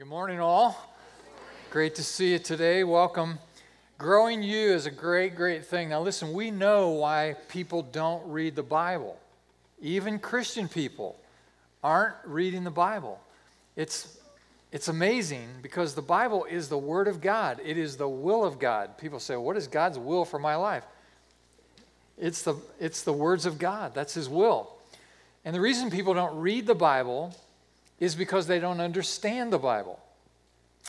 Good morning, all. Great to see you today. Welcome. Growing you is a great, great thing. Now, listen, we know why people don't read the Bible. Even Christian people aren't reading the Bible. It's, it's amazing because the Bible is the Word of God, it is the will of God. People say, What is God's will for my life? It's the, it's the words of God, that's His will. And the reason people don't read the Bible is because they don't understand the Bible.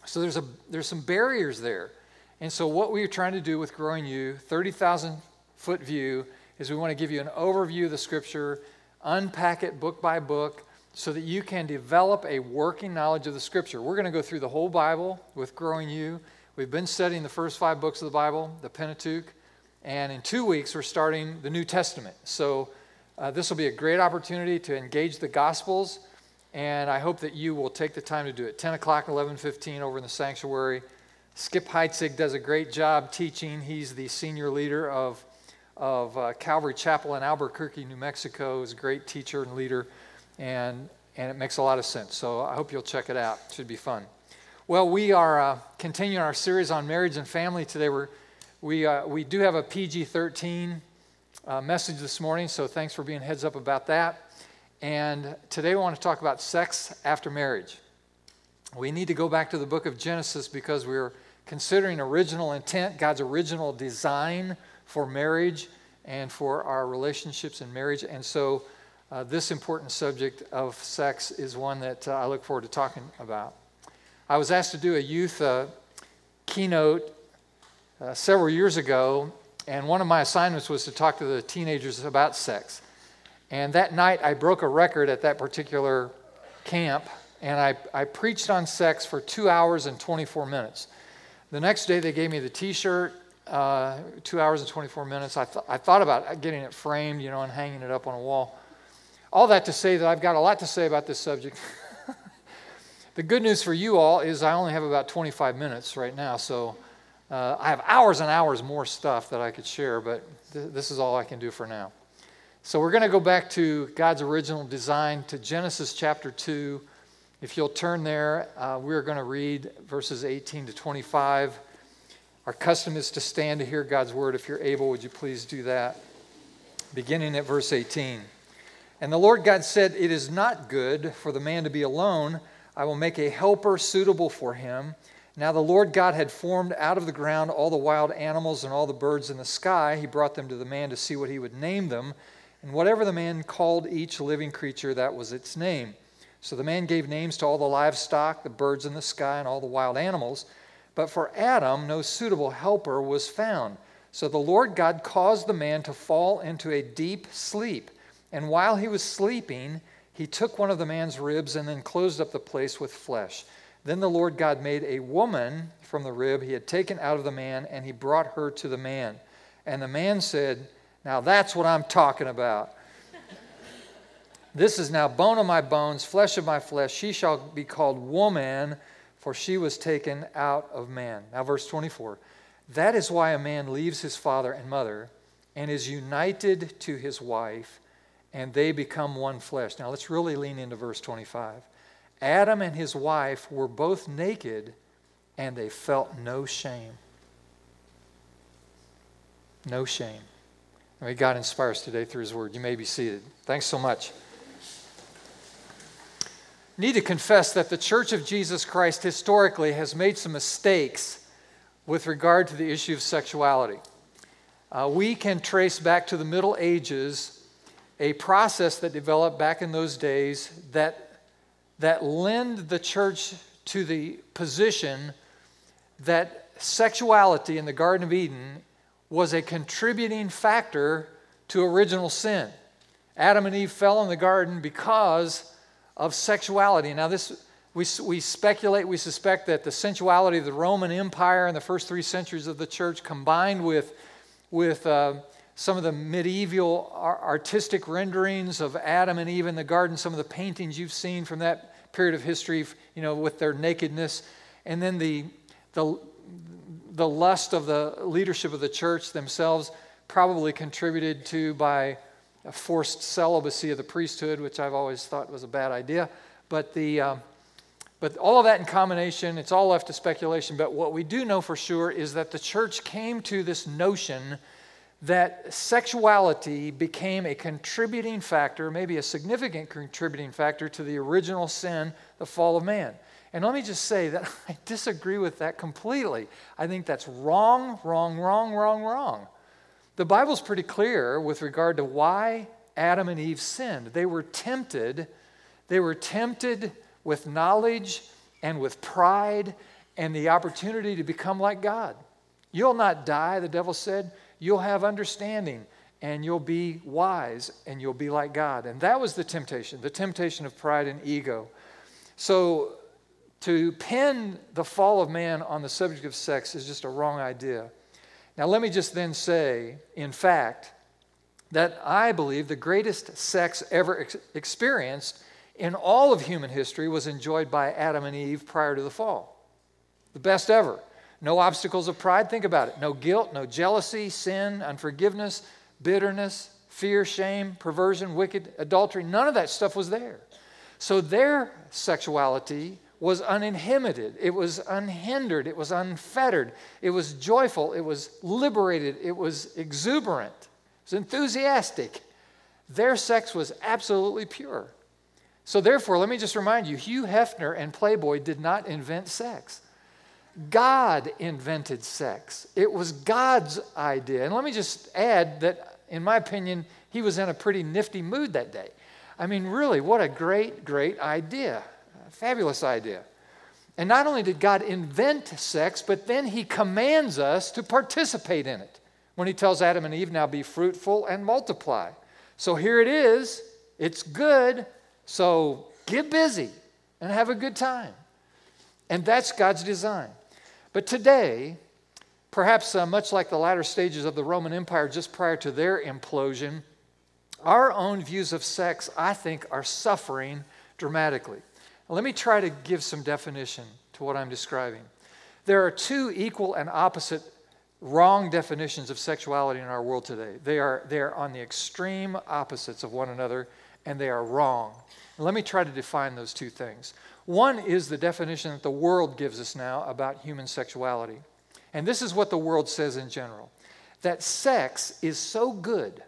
So there's, a, there's some barriers there. And so, what we are trying to do with Growing You, 30,000 foot view, is we want to give you an overview of the scripture, unpack it book by book, so that you can develop a working knowledge of the scripture. We're going to go through the whole Bible with Growing You. We've been studying the first five books of the Bible, the Pentateuch, and in two weeks, we're starting the New Testament. So, uh, this will be a great opportunity to engage the Gospels and I hope that you will take the time to do it. 10 o'clock, 11:15 over in the sanctuary. Skip Heitzig does a great job teaching. He's the senior leader of, of uh, Calvary Chapel in Albuquerque, New Mexico. He's a great teacher and leader, and, and it makes a lot of sense. So I hope you'll check it out. It should be fun. Well, we are uh, continuing our series on marriage and family today. We're, we, uh, we do have a PG 13 uh, message this morning, so thanks for being heads up about that. And today we want to talk about sex after marriage. We need to go back to the book of Genesis because we're considering original intent, God's original design for marriage and for our relationships in marriage. And so, uh, this important subject of sex is one that uh, I look forward to talking about. I was asked to do a youth uh, keynote uh, several years ago, and one of my assignments was to talk to the teenagers about sex. And that night, I broke a record at that particular camp, and I, I preached on sex for two hours and 24 minutes. The next day, they gave me the t shirt, uh, two hours and 24 minutes. I, th- I thought about getting it framed, you know, and hanging it up on a wall. All that to say that I've got a lot to say about this subject. the good news for you all is I only have about 25 minutes right now, so uh, I have hours and hours more stuff that I could share, but th- this is all I can do for now. So we're going to go back to God's original design to Genesis chapter 2. If you'll turn there, uh, we're going to read verses 18 to 25. Our custom is to stand to hear God's word. If you're able, would you please do that? Beginning at verse 18. And the Lord God said, It is not good for the man to be alone. I will make a helper suitable for him. Now the Lord God had formed out of the ground all the wild animals and all the birds in the sky. He brought them to the man to see what he would name them. And whatever the man called each living creature, that was its name. So the man gave names to all the livestock, the birds in the sky, and all the wild animals. But for Adam, no suitable helper was found. So the Lord God caused the man to fall into a deep sleep. And while he was sleeping, he took one of the man's ribs and then closed up the place with flesh. Then the Lord God made a woman from the rib he had taken out of the man, and he brought her to the man. And the man said, now that's what I'm talking about. this is now bone of my bones, flesh of my flesh. She shall be called woman, for she was taken out of man. Now, verse 24. That is why a man leaves his father and mother and is united to his wife, and they become one flesh. Now, let's really lean into verse 25. Adam and his wife were both naked, and they felt no shame. No shame. May God inspire us today through His Word. You may be seated. Thanks so much. Need to confess that the Church of Jesus Christ historically has made some mistakes with regard to the issue of sexuality. Uh, we can trace back to the Middle Ages a process that developed back in those days that, that lend the church to the position that sexuality in the Garden of Eden was a contributing factor to original sin. Adam and Eve fell in the garden because of sexuality. Now, this we, we speculate, we suspect that the sensuality of the Roman Empire in the first three centuries of the church, combined with, with uh, some of the medieval artistic renderings of Adam and Eve in the garden, some of the paintings you've seen from that period of history, you know, with their nakedness, and then the, the, the lust of the leadership of the church themselves, probably contributed to by a forced celibacy of the priesthood, which I've always thought was a bad idea. But the, uh, But all of that in combination, it's all left to speculation. But what we do know for sure is that the church came to this notion that sexuality became a contributing factor, maybe a significant contributing factor to the original sin, the fall of man. And let me just say that I disagree with that completely. I think that's wrong, wrong, wrong, wrong, wrong. The Bible's pretty clear with regard to why Adam and Eve sinned. They were tempted. They were tempted with knowledge and with pride and the opportunity to become like God. You'll not die, the devil said. You'll have understanding and you'll be wise and you'll be like God. And that was the temptation, the temptation of pride and ego. So to pin the fall of man on the subject of sex is just a wrong idea. Now, let me just then say, in fact, that I believe the greatest sex ever ex- experienced in all of human history was enjoyed by Adam and Eve prior to the fall. The best ever. No obstacles of pride, think about it. No guilt, no jealousy, sin, unforgiveness, bitterness, fear, shame, perversion, wicked, adultery. None of that stuff was there. So their sexuality was uninhibited, it was unhindered, it was unfettered, it was joyful, it was liberated, it was exuberant, it was enthusiastic. Their sex was absolutely pure. So, therefore, let me just remind you Hugh Hefner and Playboy did not invent sex. God invented sex. It was God's idea. And let me just add that, in my opinion, he was in a pretty nifty mood that day. I mean, really, what a great, great idea. Fabulous idea. And not only did God invent sex, but then he commands us to participate in it when he tells Adam and Eve, now be fruitful and multiply. So here it is. It's good. So get busy and have a good time. And that's God's design. But today, perhaps uh, much like the latter stages of the Roman Empire just prior to their implosion, our own views of sex, I think, are suffering dramatically. Let me try to give some definition to what I'm describing. There are two equal and opposite wrong definitions of sexuality in our world today. They are, they are on the extreme opposites of one another, and they are wrong. Let me try to define those two things. One is the definition that the world gives us now about human sexuality. And this is what the world says in general that sex is so good,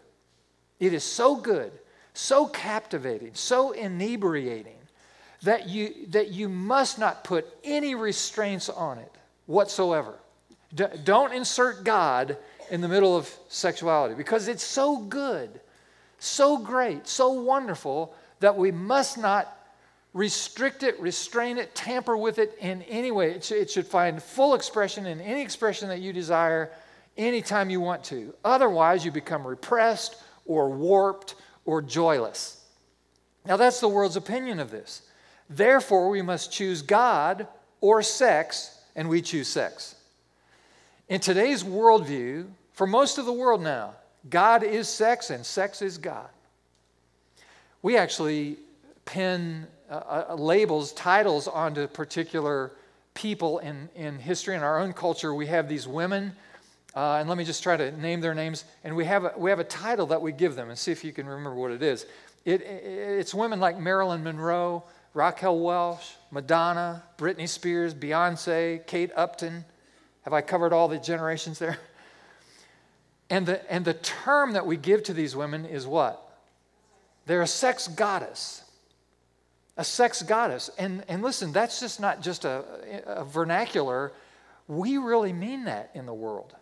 it is so good, so captivating, so inebriating, that you, that you must not put any restraints on it whatsoever. D- don't insert God in the middle of sexuality because it's so good, so great, so wonderful that we must not restrict it, restrain it, tamper with it in any way. It, it should find full expression in any expression that you desire anytime you want to. Otherwise, you become repressed or warped or joyless. Now, that's the world's opinion of this. Therefore, we must choose God or sex, and we choose sex. In today's worldview, for most of the world now, God is sex and sex is God we actually pin uh, uh, labels, titles onto particular people in, in history. In our own culture, we have these women, uh, and let me just try to name their names. And we have, a, we have a title that we give them, and see if you can remember what it is. It, it, it's women like Marilyn Monroe, Raquel Welch, Madonna, Britney Spears, Beyonce, Kate Upton. Have I covered all the generations there? And the, and the term that we give to these women is what? They're a sex goddess. A sex goddess. And, and listen, that's just not just a, a vernacular. We really mean that in the world.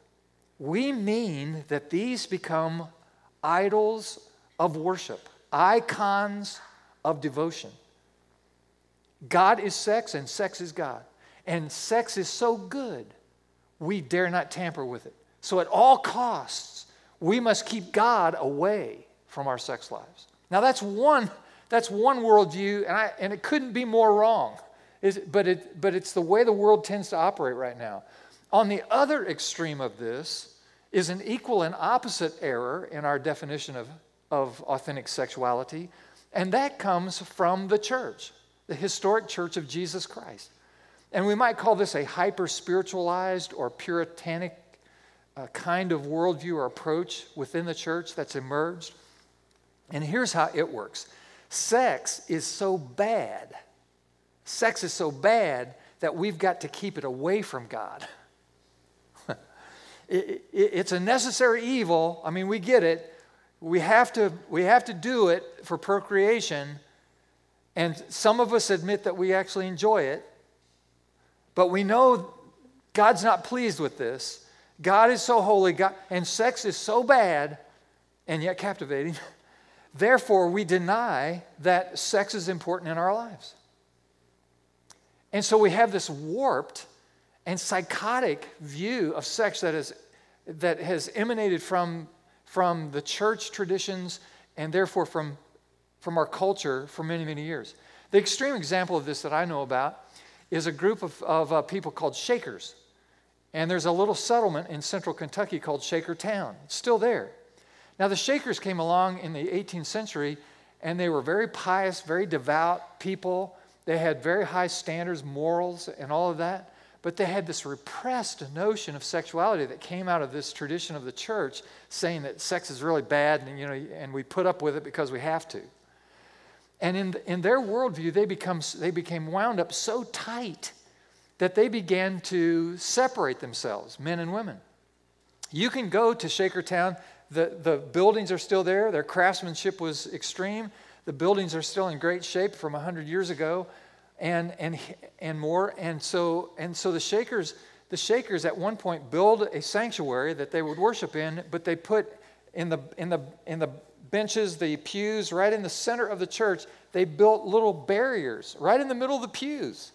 We mean that these become idols of worship, icons of devotion. God is sex and sex is God. And sex is so good, we dare not tamper with it. So, at all costs, we must keep God away from our sex lives. Now that's one, that's one worldview, and, I, and it couldn't be more wrong. Is, but, it, but it's the way the world tends to operate right now. On the other extreme of this is an equal and opposite error in our definition of, of authentic sexuality, and that comes from the church, the historic church of Jesus Christ. And we might call this a hyper spiritualized or puritanic uh, kind of worldview or approach within the church that's emerged. And here's how it works sex is so bad sex is so bad that we've got to keep it away from God. it, it, it's a necessary evil. I mean, we get it. We have, to, we have to do it for procreation. And some of us admit that we actually enjoy it. But we know God's not pleased with this. God is so holy, God, and sex is so bad and yet captivating. Therefore, we deny that sex is important in our lives. And so we have this warped and psychotic view of sex that, is, that has emanated from, from the church traditions and therefore from, from our culture for many, many years. The extreme example of this that I know about is a group of, of uh, people called Shakers. And there's a little settlement in central Kentucky called Shaker Town. It's still there. Now, the Shakers came along in the 18th century, and they were very pious, very devout people. They had very high standards, morals, and all of that. But they had this repressed notion of sexuality that came out of this tradition of the church, saying that sex is really bad, and, you know, and we put up with it because we have to. And in, in their worldview, they, become, they became wound up so tight that they began to separate themselves, men and women. You can go to Shakertown the, the buildings are still there. Their craftsmanship was extreme. The buildings are still in great shape from 100 years ago and, and, and more. And so, and so the Shakers, the Shakers at one point build a sanctuary that they would worship in, but they put in the, in the, in the benches, the pews, right in the center of the church, they built little barriers right in the middle of the pews.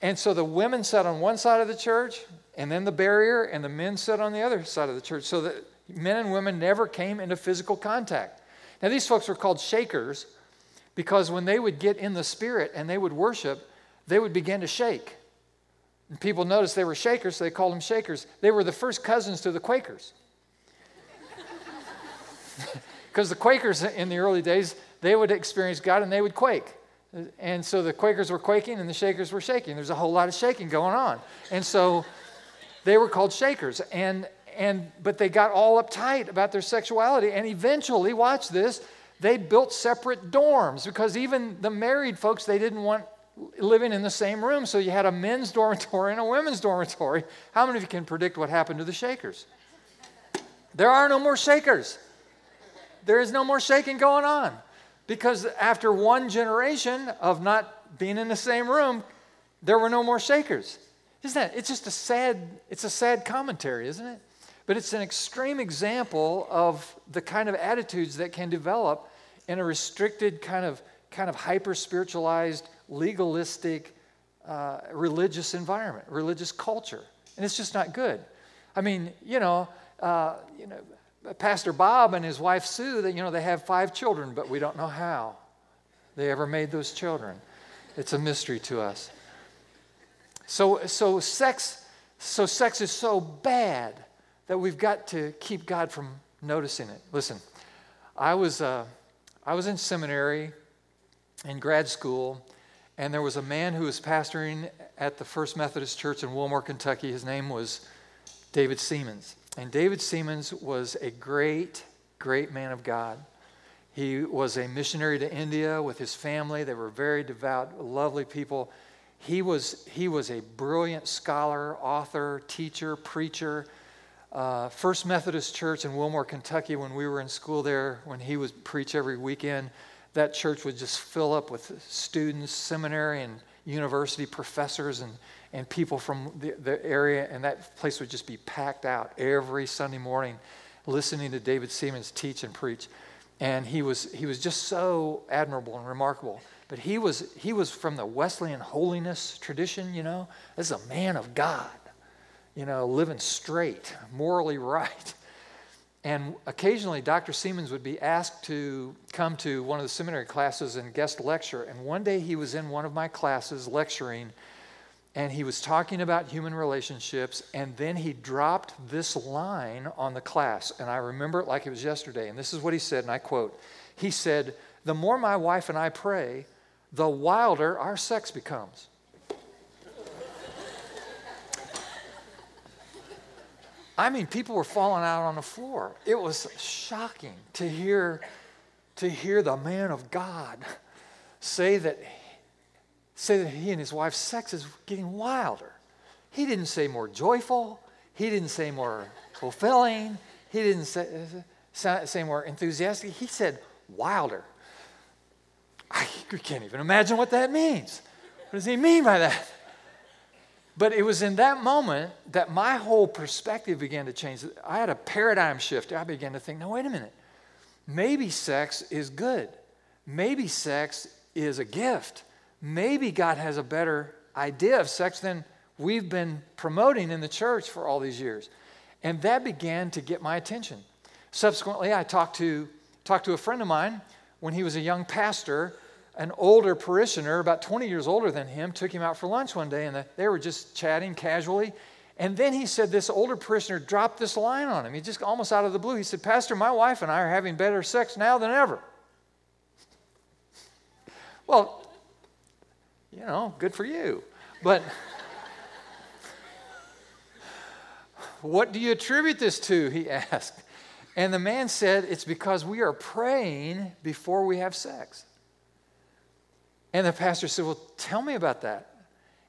And so the women sat on one side of the church, and then the barrier, and the men sat on the other side of the church. So that men and women never came into physical contact. Now, these folks were called shakers because when they would get in the spirit and they would worship, they would begin to shake. And people noticed they were shakers, so they called them shakers. They were the first cousins to the Quakers. Because the Quakers in the early days, they would experience God and they would quake. And so the Quakers were quaking and the Shakers were shaking. There's a whole lot of shaking going on. And so they were called Shakers. And and but they got all uptight about their sexuality and eventually watch this they built separate dorms because even the married folks they didn't want living in the same room so you had a men's dormitory and a women's dormitory how many of you can predict what happened to the shakers there are no more shakers there is no more shaking going on because after one generation of not being in the same room there were no more shakers isn't that it's just a sad it's a sad commentary isn't it but it's an extreme example of the kind of attitudes that can develop in a restricted, kind of, kind of hyper spiritualized, legalistic, uh, religious environment, religious culture. And it's just not good. I mean, you know, uh, you know, Pastor Bob and his wife Sue, that you know, they have five children, but we don't know how they ever made those children. It's a mystery to us. So, so sex, so sex is so bad that we've got to keep God from noticing it. Listen, I was, uh, I was in seminary, in grad school, and there was a man who was pastoring at the First Methodist Church in Wilmore, Kentucky. His name was David Seamands. And David Seamands was a great, great man of God. He was a missionary to India with his family. They were very devout, lovely people. He was, he was a brilliant scholar, author, teacher, preacher uh, First Methodist Church in Wilmore, Kentucky, when we were in school there, when he would preach every weekend, that church would just fill up with students, seminary and university professors, and, and people from the, the area, and that place would just be packed out every Sunday morning listening to David Seamands teach and preach. And he was, he was just so admirable and remarkable. But he was, he was from the Wesleyan holiness tradition, you know. This is a man of God you know, living straight, morally right. And occasionally, Dr. Seamands would be asked to come to one of the seminary classes and guest lecture. And one day he was in one of my classes lecturing, and he was talking about human relationships. And then he dropped this line on the class. And I remember it like it was yesterday. And this is what he said, and I quote He said, The more my wife and I pray, the wilder our sex becomes. I mean, people were falling out on the floor. It was shocking to hear, to hear the man of God say that say that he and his wife's sex is getting wilder. He didn't say more joyful. He didn't say more fulfilling. He didn't say, say more enthusiastic. He said wilder. I can't even imagine what that means. What does he mean by that? But it was in that moment that my whole perspective began to change. I had a paradigm shift. I began to think, no, wait a minute. Maybe sex is good. Maybe sex is a gift. Maybe God has a better idea of sex than we've been promoting in the church for all these years. And that began to get my attention. Subsequently, I talked to, talked to a friend of mine when he was a young pastor an older parishioner, about 20 years older than him, took him out for lunch one day and they were just chatting casually. And then he said this older parishioner dropped this line on him. He just almost out of the blue. He said, Pastor, my wife and I are having better sex now than ever. Well, you know, good for you. But what do you attribute this to? He asked. And the man said, It's because we are praying before we have sex. And the pastor said, Well, tell me about that.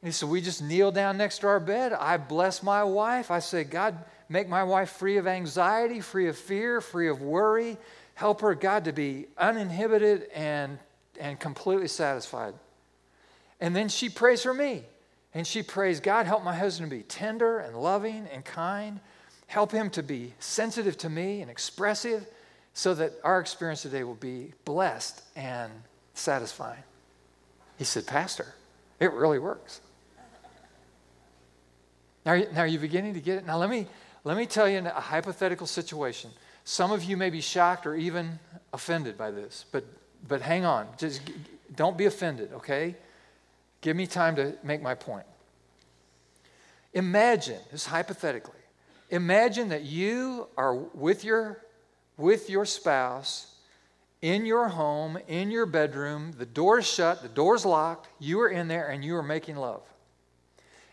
And he said, We just kneel down next to our bed. I bless my wife. I say, God, make my wife free of anxiety, free of fear, free of worry. Help her, God, to be uninhibited and, and completely satisfied. And then she prays for me. And she prays, God, help my husband to be tender and loving and kind. Help him to be sensitive to me and expressive so that our experience today will be blessed and satisfying. He said, Pastor, it really works. Now, now are you beginning to get it? Now let me let me tell you a hypothetical situation. Some of you may be shocked or even offended by this, but but hang on. Just don't be offended, okay? Give me time to make my point. Imagine, this hypothetically, imagine that you are with your with your spouse in your home, in your bedroom, the door's shut, the door's locked, you are in there and you are making love.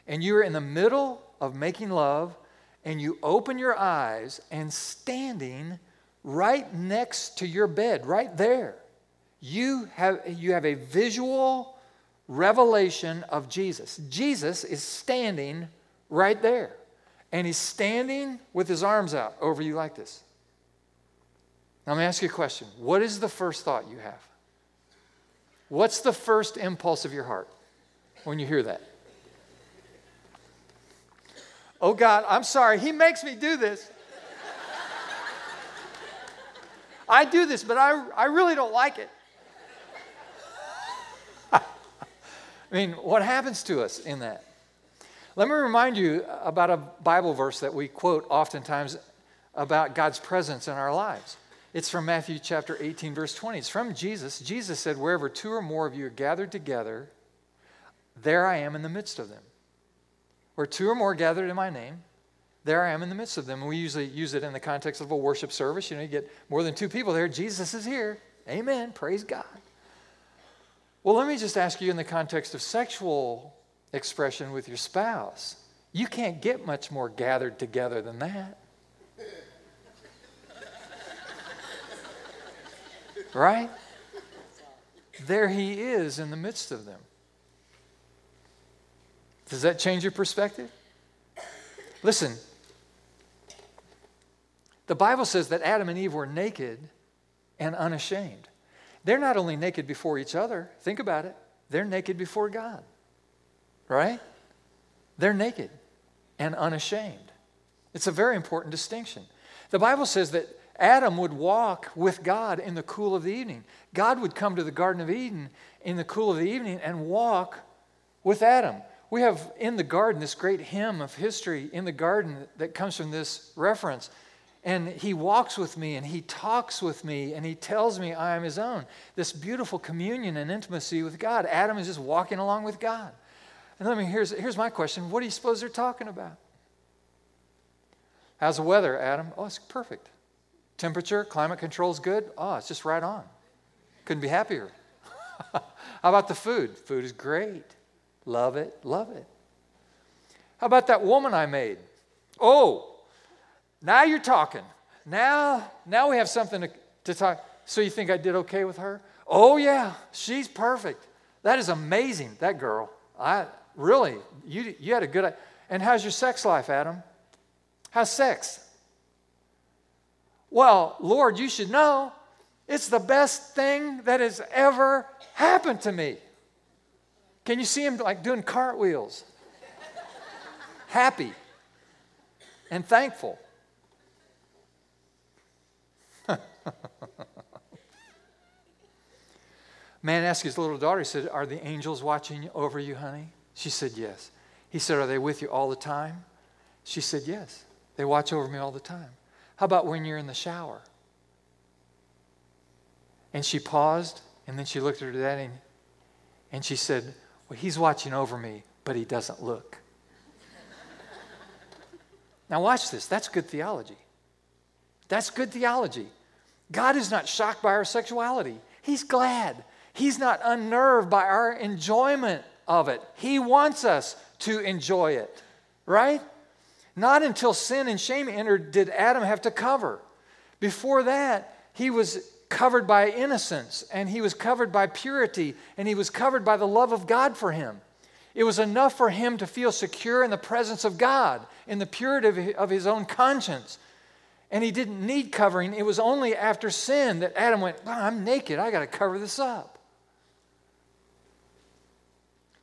And you are in the middle of making love, and you open your eyes, and standing right next to your bed, right there, you have, you have a visual revelation of Jesus. Jesus is standing right there, and he's standing with his arms out over you like this. Now, let me ask you a question. What is the first thought you have? What's the first impulse of your heart when you hear that? Oh God, I'm sorry. He makes me do this. I do this, but I, I really don't like it. Mean, what happens to us in that? Let me remind you about a Bible verse that we quote oftentimes about God's presence in our lives. It's from Matthew chapter 18, verse 20. It's from Jesus. Jesus said, Wherever two or more of you are gathered together, there I am in the midst of them. Where two or more gathered in my name, there I am in the midst of them. And we usually use it in the context of a worship service. You know, you get more than two people there. Jesus is here. Amen. Praise God. Well, let me just ask you in the context of sexual expression with your spouse. You can't get much more gathered together than that. Right? There he is in the midst of them. Does that change your perspective? Listen, the Bible says that Adam and Eve were naked and unashamed. They're not only naked before each other, think about it, they're naked before God. Right? They're naked and unashamed. It's a very important distinction. The Bible says that Adam would walk with God in the cool of the evening. God would come to the Garden of Eden in the cool of the evening and walk with Adam. We have in the garden this great hymn of history in the garden that comes from this reference. And he walks with me and he talks with me and he tells me I am his own. This beautiful communion and intimacy with God. Adam is just walking along with God. And let me, here's, here's my question What do you suppose they're talking about? How's the weather, Adam? Oh, it's perfect. Temperature, climate control is good. Oh, it's just right on. Couldn't be happier. How about the food? Food is great. Love it, love it. How about that woman I made? Oh, now you're talking. Now, now we have something to, to talk. So you think I did okay with her? Oh, yeah, she's perfect. That is amazing, that girl. I really, you, you had a good. And how's your sex life, Adam? How's sex? Well, Lord, you should know it's the best thing that has ever happened to me. Can you see him like doing cartwheels? Happy and thankful. Man asked his little daughter, he said, Are the angels watching over you, honey? She said, Yes. He said, Are they with you all the time? She said, Yes. They watch over me all the time. How about when you're in the shower? And she paused, and then she looked at her daddy, and, and she said, Well, he's watching over me, but he doesn't look. now, watch this. That's good theology. That's good theology. God is not shocked by our sexuality, He's glad. He's not unnerved by our enjoyment of it. He wants us to enjoy it, right? Not until sin and shame entered did Adam have to cover. Before that, he was covered by innocence and he was covered by purity and he was covered by the love of God for him. It was enough for him to feel secure in the presence of God, in the purity of his own conscience. And he didn't need covering. It was only after sin that Adam went, I'm naked. I got to cover this up.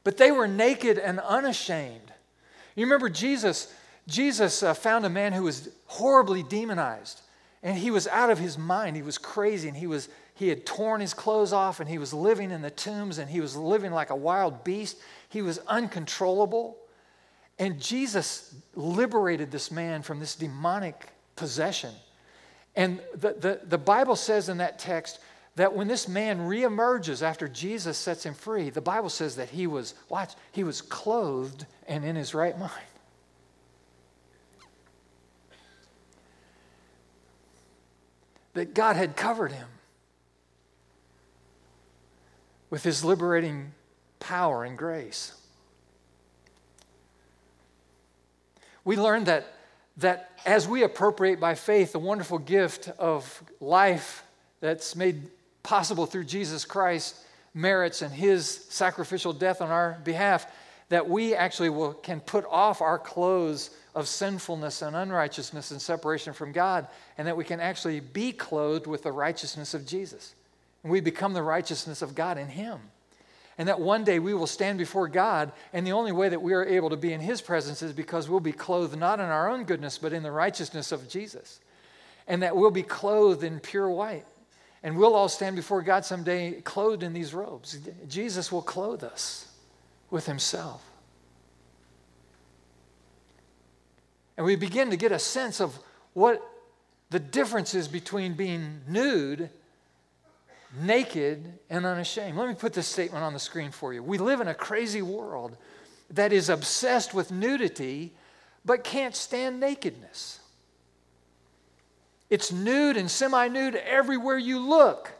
But they were naked and unashamed. You remember Jesus, Jesus uh, found a man who was horribly demonized and he was out of his mind. He was crazy and he was he had torn his clothes off and he was living in the tombs and he was living like a wild beast. He was uncontrollable. And Jesus liberated this man from this demonic possession. And the, the, the Bible says in that text that when this man reemerges after Jesus sets him free, the Bible says that he was, watch, he was clothed and in his right mind. That God had covered him with his liberating power and grace. We learned that, that as we appropriate by faith the wonderful gift of life that's made possible through Jesus Christ merits and his sacrificial death on our behalf, that we actually will, can put off our clothes of sinfulness and unrighteousness and separation from God, and that we can actually be clothed with the righteousness of Jesus. And we become the righteousness of God in him. And that one day we will stand before God, and the only way that we are able to be in his presence is because we'll be clothed not in our own goodness, but in the righteousness of Jesus. And that we'll be clothed in pure white. And we'll all stand before God someday clothed in these robes. Jesus will clothe us with himself. And we begin to get a sense of what the difference is between being nude, naked, and unashamed. Let me put this statement on the screen for you. We live in a crazy world that is obsessed with nudity but can't stand nakedness. It's nude and semi nude everywhere you look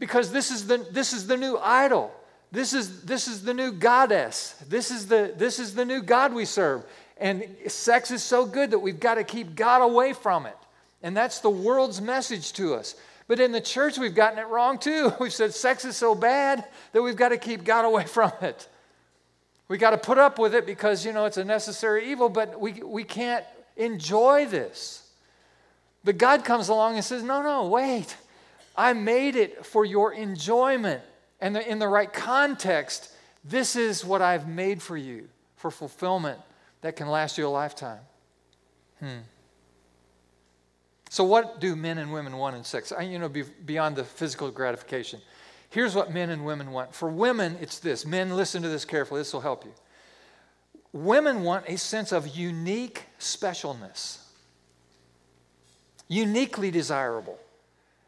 because this is the, this is the new idol. This is, this is the new goddess. This is the, this is the new God we serve. And sex is so good that we've got to keep God away from it. And that's the world's message to us. But in the church, we've gotten it wrong too. We've said sex is so bad that we've got to keep God away from it. We got to put up with it because, you know, it's a necessary evil, but we, we can't enjoy this. But God comes along and says, No, no, wait. I made it for your enjoyment. And in the right context, this is what I've made for you for fulfillment that can last you a lifetime. Hmm. So, what do men and women want in sex? You know, beyond the physical gratification. Here's what men and women want. For women, it's this. Men, listen to this carefully. This will help you. Women want a sense of unique specialness uniquely desirable.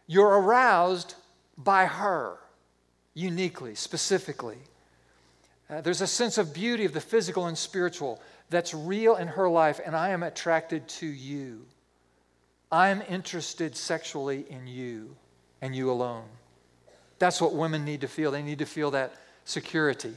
You're aroused by her, uniquely, specifically. Uh, there's a sense of beauty of the physical and spiritual that's real in her life, and I am attracted to you. I'm interested sexually in you and you alone. That's what women need to feel. They need to feel that security.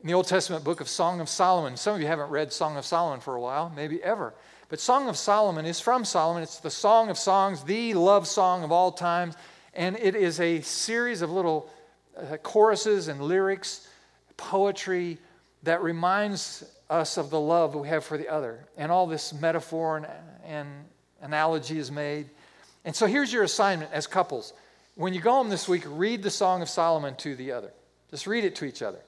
In the Old Testament book of Song of Solomon, some of you haven't read Song of Solomon for a while, maybe ever. But Song of Solomon is from Solomon. It's the Song of Songs, the love song of all times. And it is a series of little uh, choruses and lyrics, poetry that reminds us of the love we have for the other. And all this metaphor and, and analogy is made. And so here's your assignment as couples. When you go home this week, read the Song of Solomon to the other. Just read it to each other.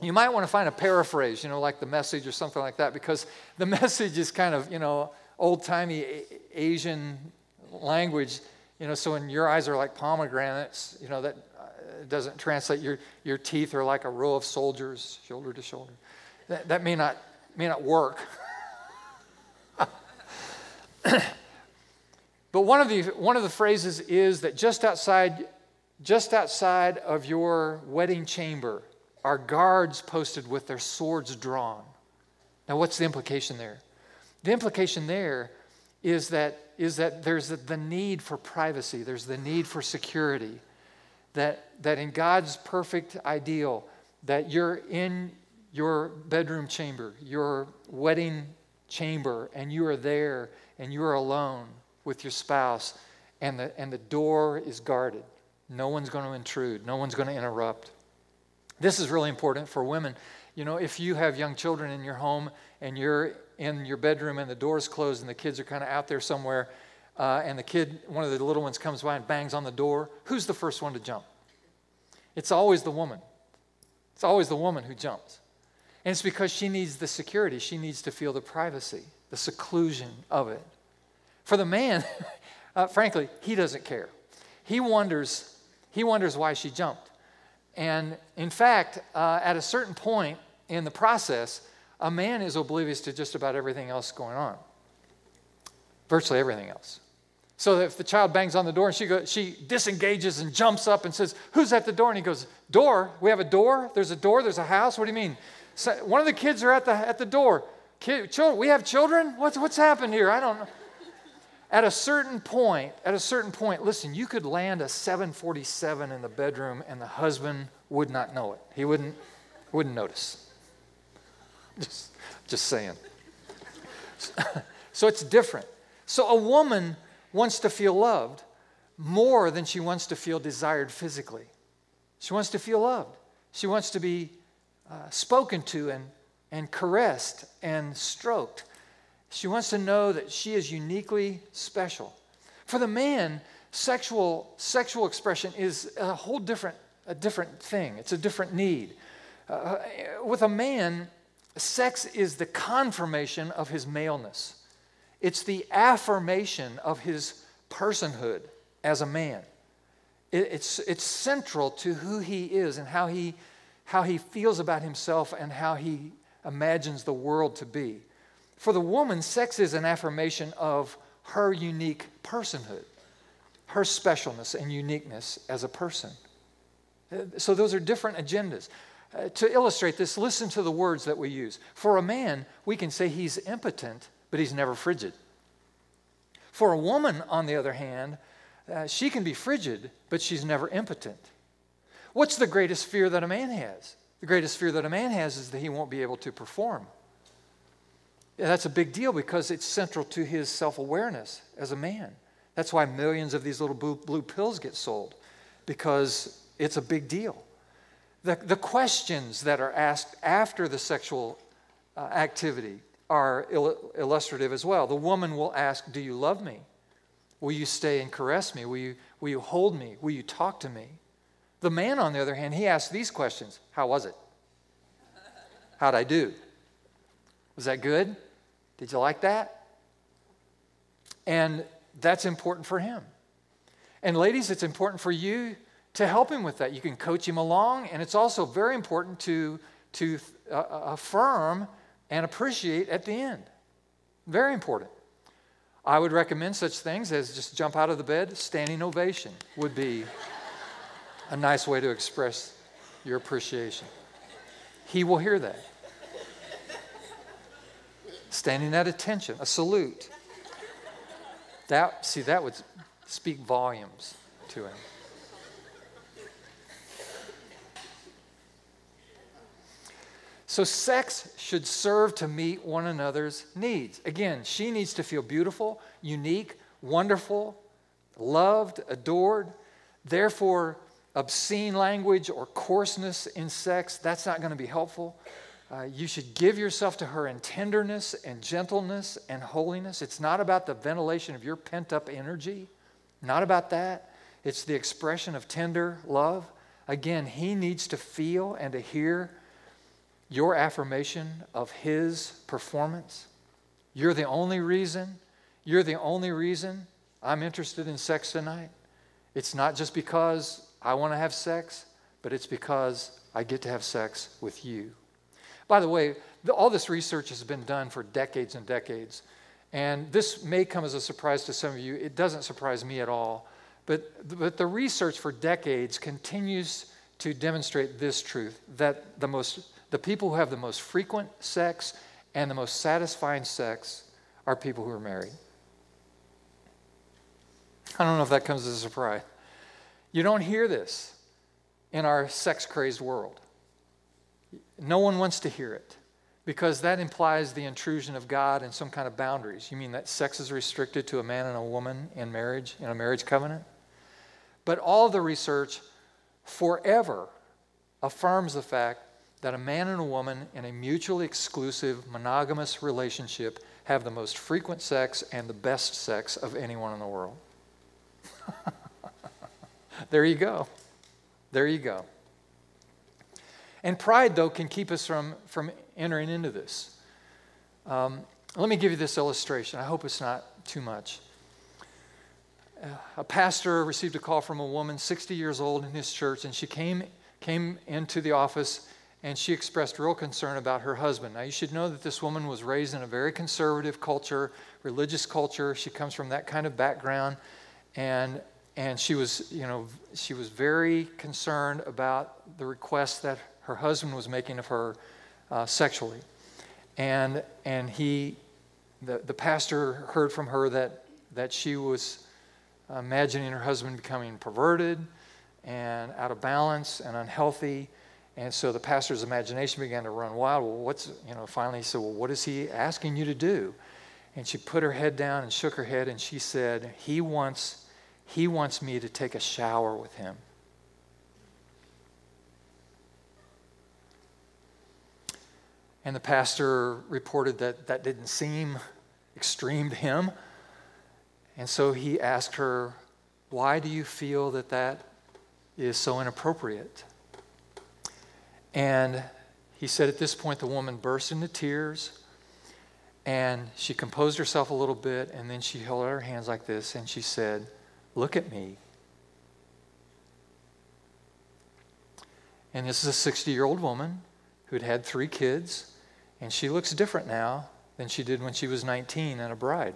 You might want to find a paraphrase, you know, like the message or something like that, because the message is kind of, you know, old timey Asian language, you know, so when your eyes are like pomegranates, you know, that uh, doesn't translate. Your, your teeth are like a row of soldiers, shoulder to shoulder. That, that may, not, may not work. but one of, the, one of the phrases is that just outside, just outside of your wedding chamber are guards posted with their swords drawn. Now, what's the implication there? The implication there is that, is that there's the need for privacy, there's the need for security. That, that in God's perfect ideal, that you're in your bedroom chamber, your wedding chamber, and you are there and you are alone with your spouse, and the, and the door is guarded. No one's going to intrude, no one's going to interrupt. This is really important for women. You know, if you have young children in your home and you're in your bedroom and the door's closed and the kids are kind of out there somewhere, uh, and the kid, one of the little ones, comes by and bangs on the door, who's the first one to jump? It's always the woman. It's always the woman who jumps. And it's because she needs the security. She needs to feel the privacy, the seclusion of it. For the man, uh, frankly, he doesn't care. He wonders, he wonders why she jumped. And in fact, uh, at a certain point in the process, a man is oblivious to just about everything else going on, virtually everything else. So if the child bangs on the door and she, goes, she disengages and jumps up and says, Who's at the door? And he goes, Door? We have a door? There's a door? There's a house? What do you mean? So one of the kids are at the, at the door. Kid, children, we have children? What's, what's happened here? I don't know. At a certain point, at a certain point, listen, you could land a 747 in the bedroom and the husband would not know it. He wouldn't, wouldn't notice. Just, just saying. So it's different. So a woman wants to feel loved more than she wants to feel desired physically. She wants to feel loved. She wants to be uh, spoken to and, and caressed and stroked. She wants to know that she is uniquely special. For the man, sexual, sexual expression is a whole different, a different thing. It's a different need. Uh, with a man, sex is the confirmation of his maleness. It's the affirmation of his personhood as a man. It, it's, it's central to who he is and how he, how he feels about himself and how he imagines the world to be. For the woman, sex is an affirmation of her unique personhood, her specialness and uniqueness as a person. So those are different agendas. Uh, to illustrate this, listen to the words that we use. For a man, we can say he's impotent, but he's never frigid. For a woman, on the other hand, uh, she can be frigid, but she's never impotent. What's the greatest fear that a man has? The greatest fear that a man has is that he won't be able to perform. That's a big deal because it's central to his self awareness as a man. That's why millions of these little blue, blue, pills get sold because it's a big deal. The, the questions that are asked after the sexual uh, activity are il- illustrative as well. The woman will ask, Do you love me? Will you stay and caress me? Will you, will you hold me? Will you talk to me? The man, on the other hand, he asks these questions How was it? How'd I do? Was that good? Did you like that? And that's important for him. And ladies, it's important for you to help him with that. You can coach him along, and it's also very important to, to uh, uh, affirm and appreciate at the end. Very important. I would recommend such things as just jump out of the bed, standing ovation would be a nice way to express your appreciation. He will hear that standing at attention, a salute. That, see, that would speak volumes to him. So, sex should serve to meet one another's needs. Again, she needs to feel beautiful, unique, wonderful, loved, adored. Therefore, obscene language or coarseness in sex, that's not going to be helpful. Uh, you should give yourself to her in tenderness and gentleness and holiness. It's not about the ventilation of your pent up energy, not about that. It's the expression of tender love. Again, he needs to feel and to hear your affirmation of his performance. You're the only reason, you're the only reason I'm interested in sex tonight. It's not just because I want to have sex, but it's because I get to have sex with you. By the way, the, all this research has been done for decades and decades. And this may come as a surprise to some of you. It doesn't surprise me at all. But, but the research for decades continues to demonstrate this truth that the, most, the people who have the most frequent sex and the most satisfying sex are people who are married. I don't know if that comes as a surprise. You don't hear this in our sex crazed world. No one wants to hear it because that implies the intrusion of God and some kind of boundaries. You mean that sex is restricted to a man and a woman in marriage, in a marriage covenant? But all the research forever affirms the fact that a man and a woman in a mutually exclusive monogamous relationship have the most frequent sex and the best sex of anyone in the world. there you go. There you go. And pride, though, can keep us from, from entering into this. Um, let me give you this illustration. I hope it's not too much. Uh, a pastor received a call from a woman, 60 years old, in his church, and she came, came into the office and she expressed real concern about her husband. Now, you should know that this woman was raised in a very conservative culture, religious culture. She comes from that kind of background and and she was you know she was very concerned about the request that her husband was making of her uh, sexually. And and he the, the pastor heard from her that that she was imagining her husband becoming perverted and out of balance and unhealthy. And so the pastor's imagination began to run wild. Well what's you know finally he said well what is he asking you to do? And she put her head down and shook her head and she said he wants he wants me to take a shower with him. And the pastor reported that that didn't seem extreme to him. And so he asked her, Why do you feel that that is so inappropriate? And he said at this point, the woman burst into tears and she composed herself a little bit and then she held out her hands like this and she said, Look at me. And this is a 60 year old woman who'd had three kids, and she looks different now than she did when she was 19 and a bride.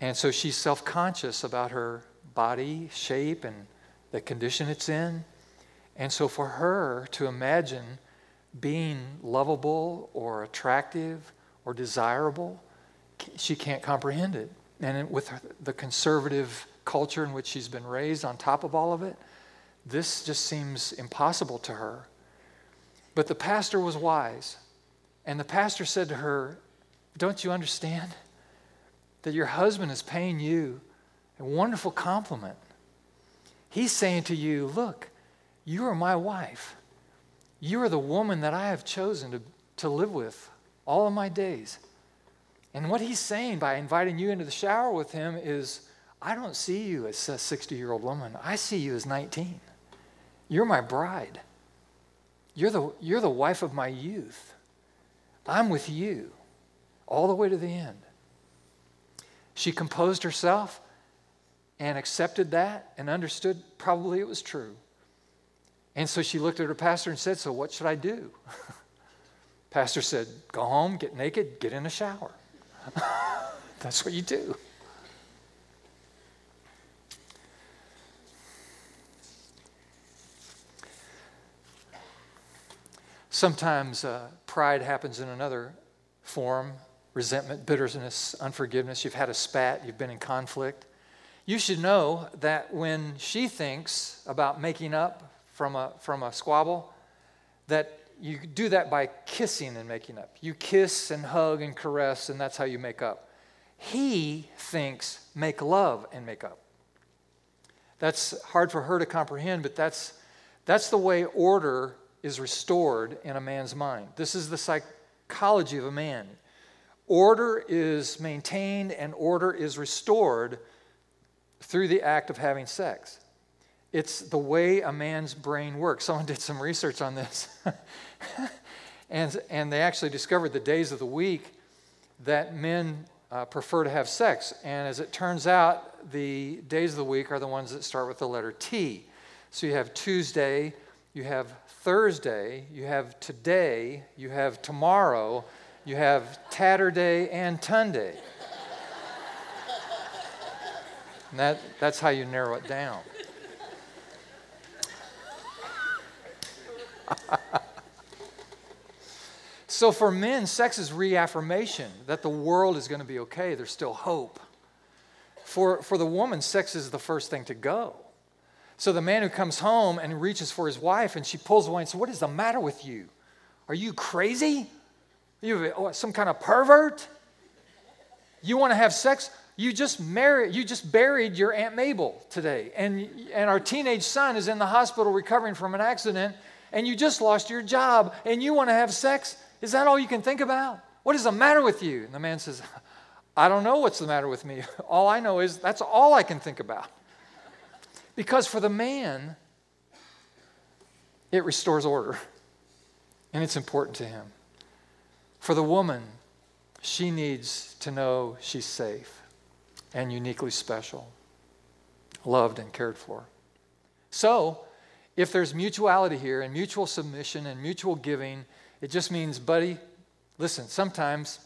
And so she's self conscious about her body shape and the condition it's in. And so for her to imagine being lovable or attractive or desirable, she can't comprehend it and with the conservative culture in which she's been raised on top of all of it, this just seems impossible to her. But the pastor was wise. And the pastor said to her, Don't you understand that your husband is paying you a wonderful compliment? He's saying to you, Look, you are my wife. You are the woman that I have chosen to, to live with all of my days. And what he's saying by inviting you into the shower with him is, I don't see you as a 60 year old woman. I see you as 19. You're my bride. You're the, you're the wife of my youth. I'm with you all the way to the end. She composed herself and accepted that and understood probably it was true. And so she looked at her pastor and said, So what should I do? pastor said, Go home, get naked, get in a shower. That's what you do. Sometimes uh, pride happens in another form resentment, bitterness, unforgiveness. You've had a spat, you've been in conflict. You should know that when she thinks about making up from a, from a squabble, that you do that by kissing and making up. You kiss and hug and caress, and that's how you make up. He thinks make love and make up. That's hard for her to comprehend, but that's, that's the way order is restored in a man's mind. This is the psychology of a man. Order is maintained and order is restored through the act of having sex. It's the way a man's brain works. Someone did some research on this. and, and they actually discovered the days of the week that men uh, prefer to have sex. And as it turns out, the days of the week are the ones that start with the letter T. So you have Tuesday, you have Thursday, you have today, you have tomorrow, you have Tatterday and Tunday. and that, that's how you narrow it down. so for men, sex is reaffirmation that the world is going to be okay. There's still hope. For, for the woman, sex is the first thing to go. So the man who comes home and reaches for his wife and she pulls away and says, What is the matter with you? Are you crazy? Are you some kind of pervert? You want to have sex? You just married, you just buried your Aunt Mabel today. And, and our teenage son is in the hospital recovering from an accident and you just lost your job and you want to have sex? Is that all you can think about? What is the matter with you? And the man says, I don't know what's the matter with me. All I know is that's all I can think about. Because for the man, it restores order and it's important to him. For the woman, she needs to know she's safe and uniquely special, loved and cared for. So, if there's mutuality here and mutual submission and mutual giving, it just means, buddy, listen, sometimes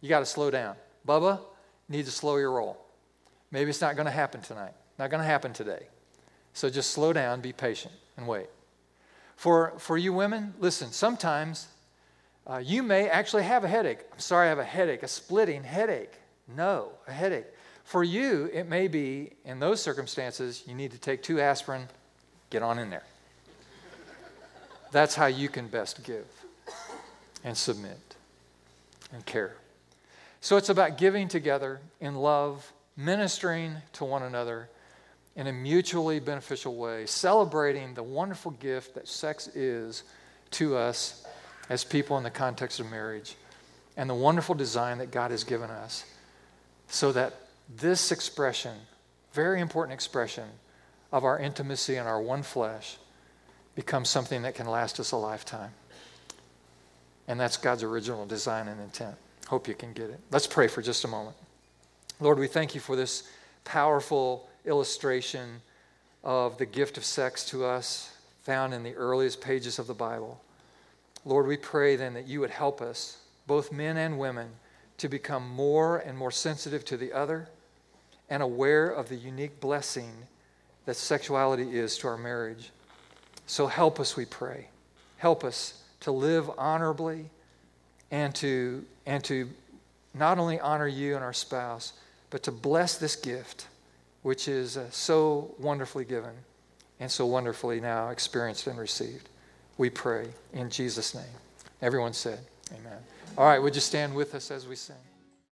you got to slow down. Bubba, need to slow your roll. Maybe it's not going to happen tonight, not going to happen today. So just slow down, be patient, and wait. For, for you women, listen, sometimes uh, you may actually have a headache. I'm sorry, I have a headache, a splitting headache. No, a headache. For you, it may be in those circumstances, you need to take two aspirin, Get on in there. That's how you can best give and submit and care. So it's about giving together in love, ministering to one another in a mutually beneficial way, celebrating the wonderful gift that sex is to us as people in the context of marriage, and the wonderful design that God has given us, so that this expression, very important expression, of our intimacy and our one flesh becomes something that can last us a lifetime. And that's God's original design and intent. Hope you can get it. Let's pray for just a moment. Lord, we thank you for this powerful illustration of the gift of sex to us found in the earliest pages of the Bible. Lord, we pray then that you would help us, both men and women, to become more and more sensitive to the other and aware of the unique blessing that sexuality is to our marriage. So help us, we pray. Help us to live honorably and to, and to not only honor you and our spouse, but to bless this gift, which is uh, so wonderfully given and so wonderfully now experienced and received. We pray in Jesus' name. Everyone said, Amen. All right, would you stand with us as we sing?